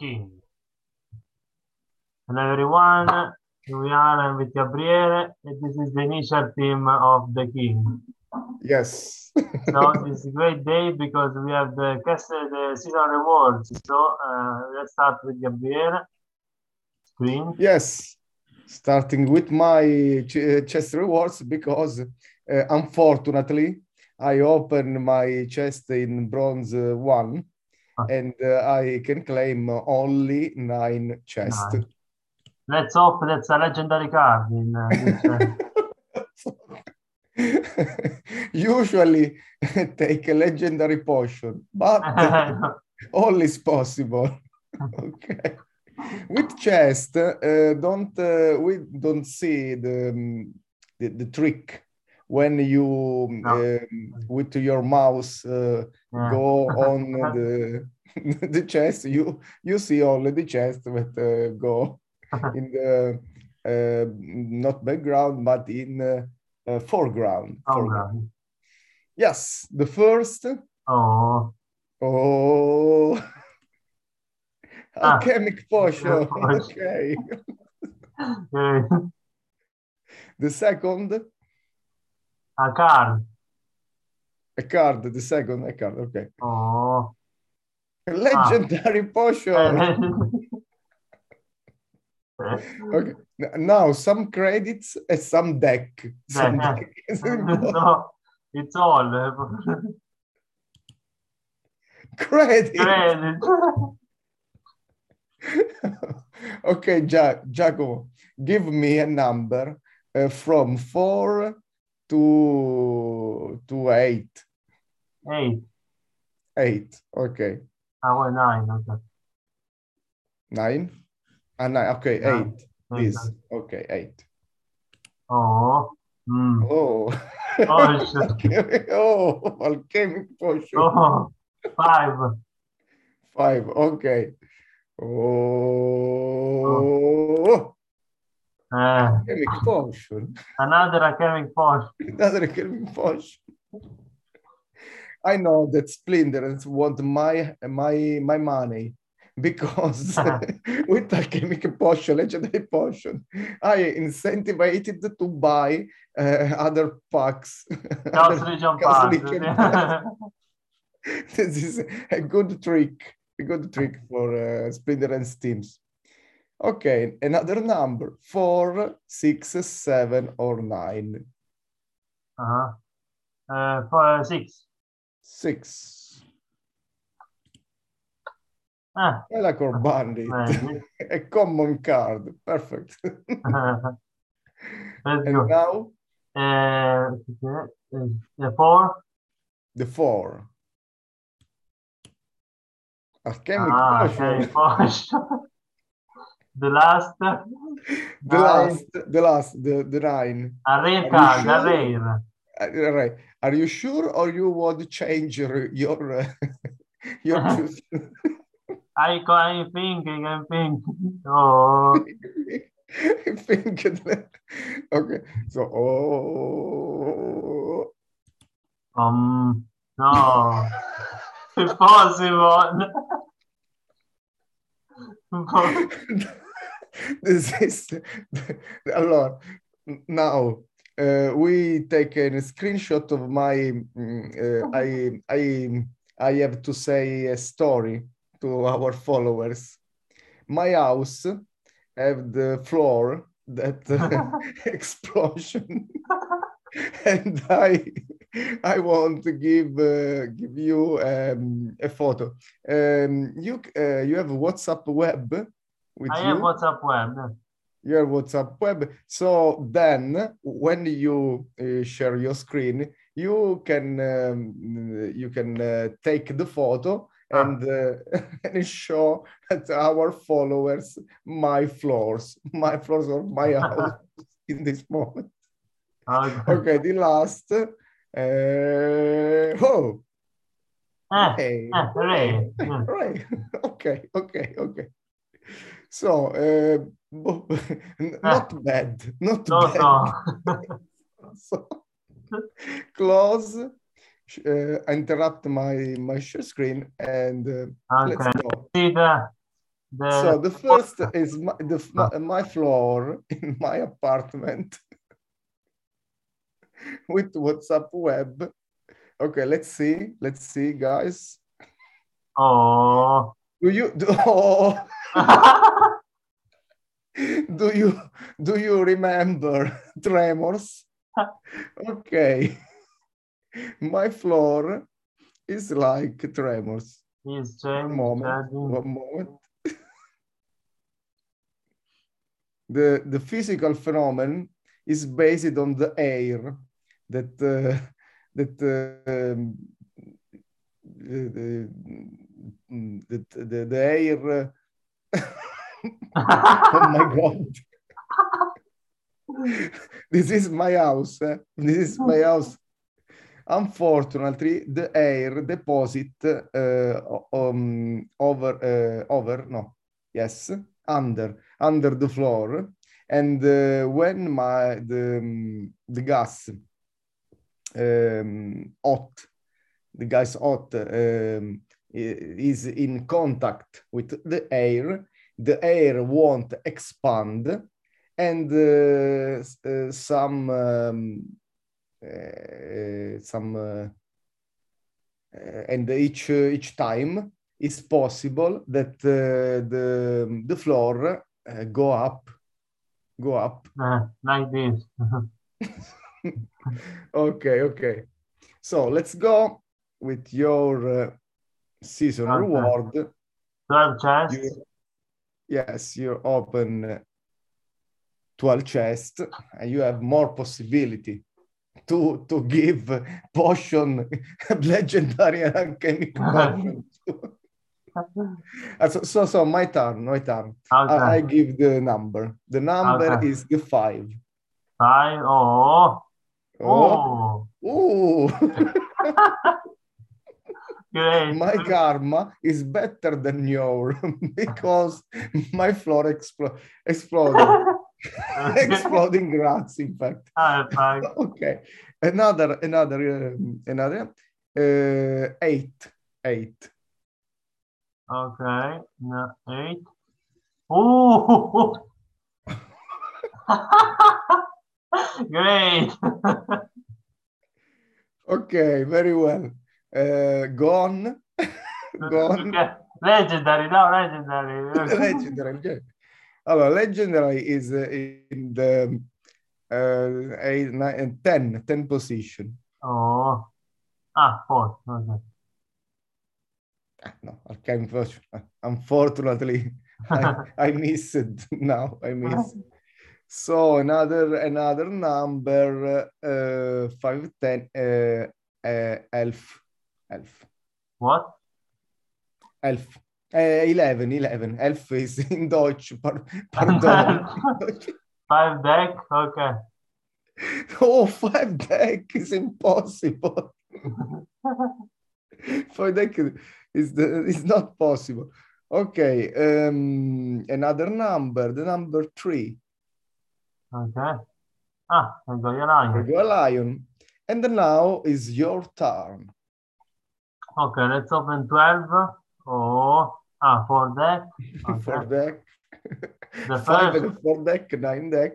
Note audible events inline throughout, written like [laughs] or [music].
This is the king. Hello everyone, here we are with Gabriele and this is the initial team of the king. Yes. [laughs] So this is a great day because we have the, cast- the season rewards. So uh, let's start with Gabriele. Screen. yes. Starting with my ch- chest rewards because uh, unfortunately I opened my chest in bronze uh, one. [laughs] and uh, I can claim only nine chests. Nine. Let's hope that's a legendary card in uh, uh, [laughs] Usually [laughs] take a legendary potion, but all is possible. okay. With chest, uh, don't uh, we don't see the, um, the the trick when you No. um, with your mouse uh, yeah. go [laughs] on the [laughs] the chest. You you see only the chest that uh, go [laughs] in the uh, not background but in uh, uh, foreground. Oh, foreground. God. Yes, the first. Oh, Oh, Ah. alchemic potion. Potion. Okay. The second, a card. a card. The second, a card. Okay. Oh. A legendary potion. [laughs] Okay. Now some credits and some deck. Some Yeah. deck important. it's all [laughs] Credit. credit. [laughs] okay, ja- Giacomo, give me a number uh, from four to to eight. Eight. Eight. Okay. Ah, well, nine. Okay. Nine? Ah, nine. Okay, Nine. eight. Eight. This. Okay, eight. Oh. Mm. Oh. Oh. [laughs] Alchemic- oh, alchemic potion. Oh. Five. Five. Okay. Oh. Uh, Alchemic potion. another alchemic potion. Another alchemic potion. I know that splinters want my my my money because [laughs] with alchemic potion, legendary potion, I incentivized to buy uh, other packs. Other- Legion Chaos Pass. Legion this is a good trick, a good trick for uh, Splinter and Steams. Okay, another number four, six, seven, or nine. uh-huh. Uh, for six. Six. Ah, I like our bandit. a common card. Perfect. [laughs] And go. now Uh, uh, four. the four. Alchemic Ah, potion. [laughs] [laughs] the last. The nine. last, the last, the, the nine. A rare you card, sure? Uh, right. Are you sure or you want to change your your, uh, [laughs] your? [laughs] [laughs] I, I'm thinking, I'm thinking. Oh, I think that, okay. So oh um, no. Impossible. [laughs] this is allora now uh, we take a screenshot of my mm, uh, I I I have to say a story to our followers. My house have the floor that [laughs] [laughs] explosion and I I want to give uh, give you um, a photo. Um, you uh, you have WhatsApp web with I you. have WhatsApp web. your WhatsApp web. So then, when you uh, share your screen, you can um, you can uh, take the photo Ah. and uh, [laughs] and show at our followers my floors, my floors of my [laughs] house in this moment. Okay. Okay, the last. Uh, oh, Eh, hey, hooray. [laughs] Mm. right. Okay, okay, okay. So, uh, [laughs] not bad, not [laughs] So, bad. so. So, close uh, interrupt my my share screen and uh, let's go. See the the So the first is my, the my, my floor in my apartment [laughs] with WhatsApp web. Okay, let's see. Let's see, guys. oh. Do you do, oh, [laughs] do you do you remember [laughs] tremors? [laughs] Okay. My floor is like tremors. One moment. One moment. the the physical phenomenon is based on the air that uh, that uh, um, the, the, the, the air uh, [laughs] oh my god. This is my house eh? this is my house. Unfortunately the air deposit uh, um, over uh, over no yes under under the floor. And uh, when my the um, the gas um, hot the gas hot um, is in contact with the air. The air won't expand and uh, uh, some um, uh, some uh, uh, and each uh, each time it's possible that uh, the the floor uh, go up go up. Uh, like this. [laughs] okay okay. So let's go with your uh, season Okay. reward 12 chests. you, yes you open 12 chests and you have more possibility to to give potion [laughs] legendary and alchemic [laughs] potion [laughs] so, so so my turn my turn Okay. I, I give the number the number Okay. is the five Five. Oh. oh, Oh. Great. my karma is better than your [laughs] because my floor explo- exploded [laughs] [laughs] exploding grass in fact Ah, okay another another um, another uh, eight eight Okay. No, eight. Oh. Great. okay very well uh, gone [laughs] gone Legendary, no, legendary. [laughs] legendary okay. allora legendary is uh, in the uh, eight, nine, 10 10 position Oh. Ah, four. Okay. Ah, no arcane version unfortunately I, [laughs] I miss it now i miss so another another number uh, 5 10 uh, uh, elf What? elf uh, 11 11 elf is [laughs] in Deutsch par- pardon [laughs] Five deck. Okay. [laughs] oh five deck is impossible five deck is the is not possible okay um another number the number three Okay. Ah, I got your line. go lion and now is your turn Okay, let's open 12. Oh, ah, four deck. four Okay. deck The [laughs] five first- and four deck nine deck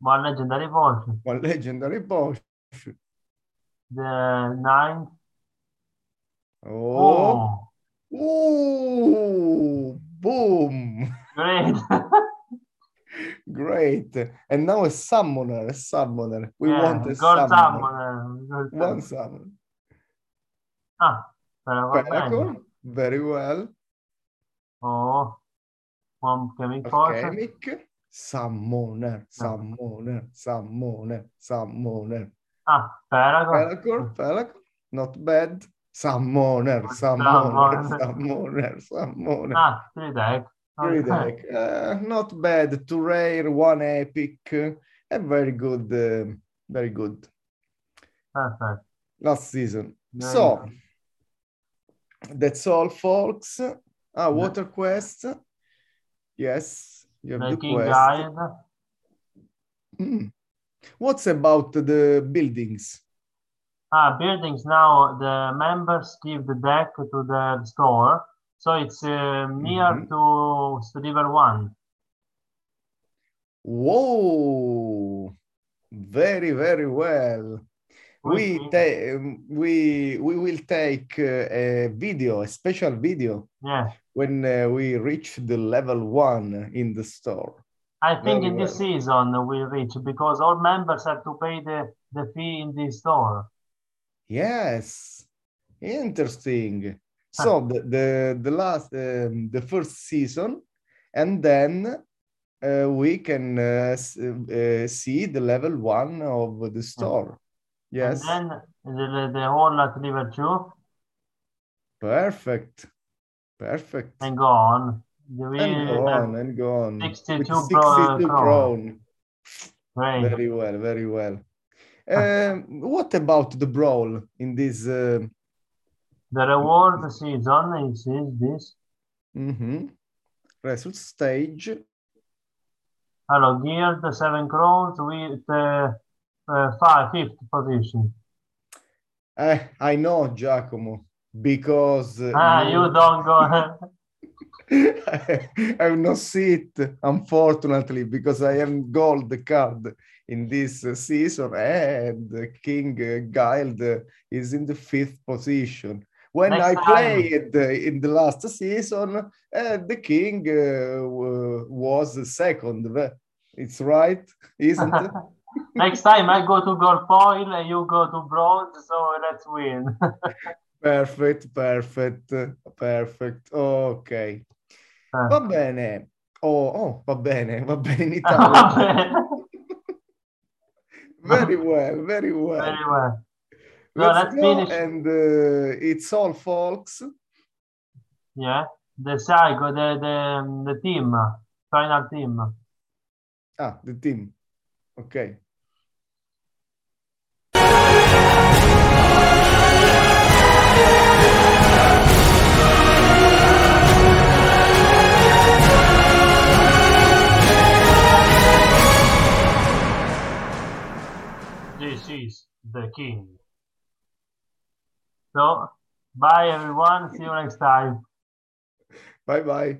One legendary potion. one legendary potion The ninth. oh, Oh, Ooh, boom great. [laughs] great and now a summoner a summoner we Yeah, want a summoner summoner. One summoner. Ah, però va bene. Pentacle, very well Oh, one chemic alchemic summoner summoner summoner summoner Ah, Paragon. Pelacor, Pelacor, not bad. Summoner, Summoner. summoner, summoner, summoner. Ah, three deck. Three deck. Uh, not bad. Two rare, one epic. A very good, uh, very good Perfect. last season. Very So good. That's all, folks. Ah, water quest. Yes, you have the Making quest. guide. Hmm. What's about the buildings? Ah, buildings now the members give the deck to the store, so it's uh, near Mhm. to River One. Whoa, very, very well. We Which- ta- we we will take uh, a video, a special video Yeah, when uh, we reach the level one in the store. I think Very in this well. season we reach because all members have to pay the, the fee in the store. Yes, interesting. So the the, the last um, the first season, and then uh, we can uh, uh, see the level one of the store. Yes, And then the, the whole at River Two perfect, perfect. and go on. We And go on and go on. 62 With 62 crown. crown. great. Very well, very well. [laughs] Um, what about the brawl in this? Uh, The reward season is, is this. Mm-hmm. result stage? Hello, geared seven crowns with uh, uh, five, fifth position. Eh, I know Giacomo because uh, Ah, you don't go. [laughs] [laughs] I have not seen it, unfortunately, because I am gold card in this uh, season, and uh, King uh, Guild uh, is in the fifth position. When Next I time. played uh, in the last season, uh, the King uh, was second. It's right, isn't it? [laughs] Next time I go to gold foil and you go to bronze, so let's win. [laughs] Perfect, perfect, perfect. Ok. Va bene. Oh, oh, va bene, va bene in [laughs] Italia. [laughs] very well, very well. Very well. No, Let's let's finish. and uh, it's all, folks. Yeah, the cycle, the the the team, final team. Ah, the team. Okay. Bye everyone. See you next time. Bye bye.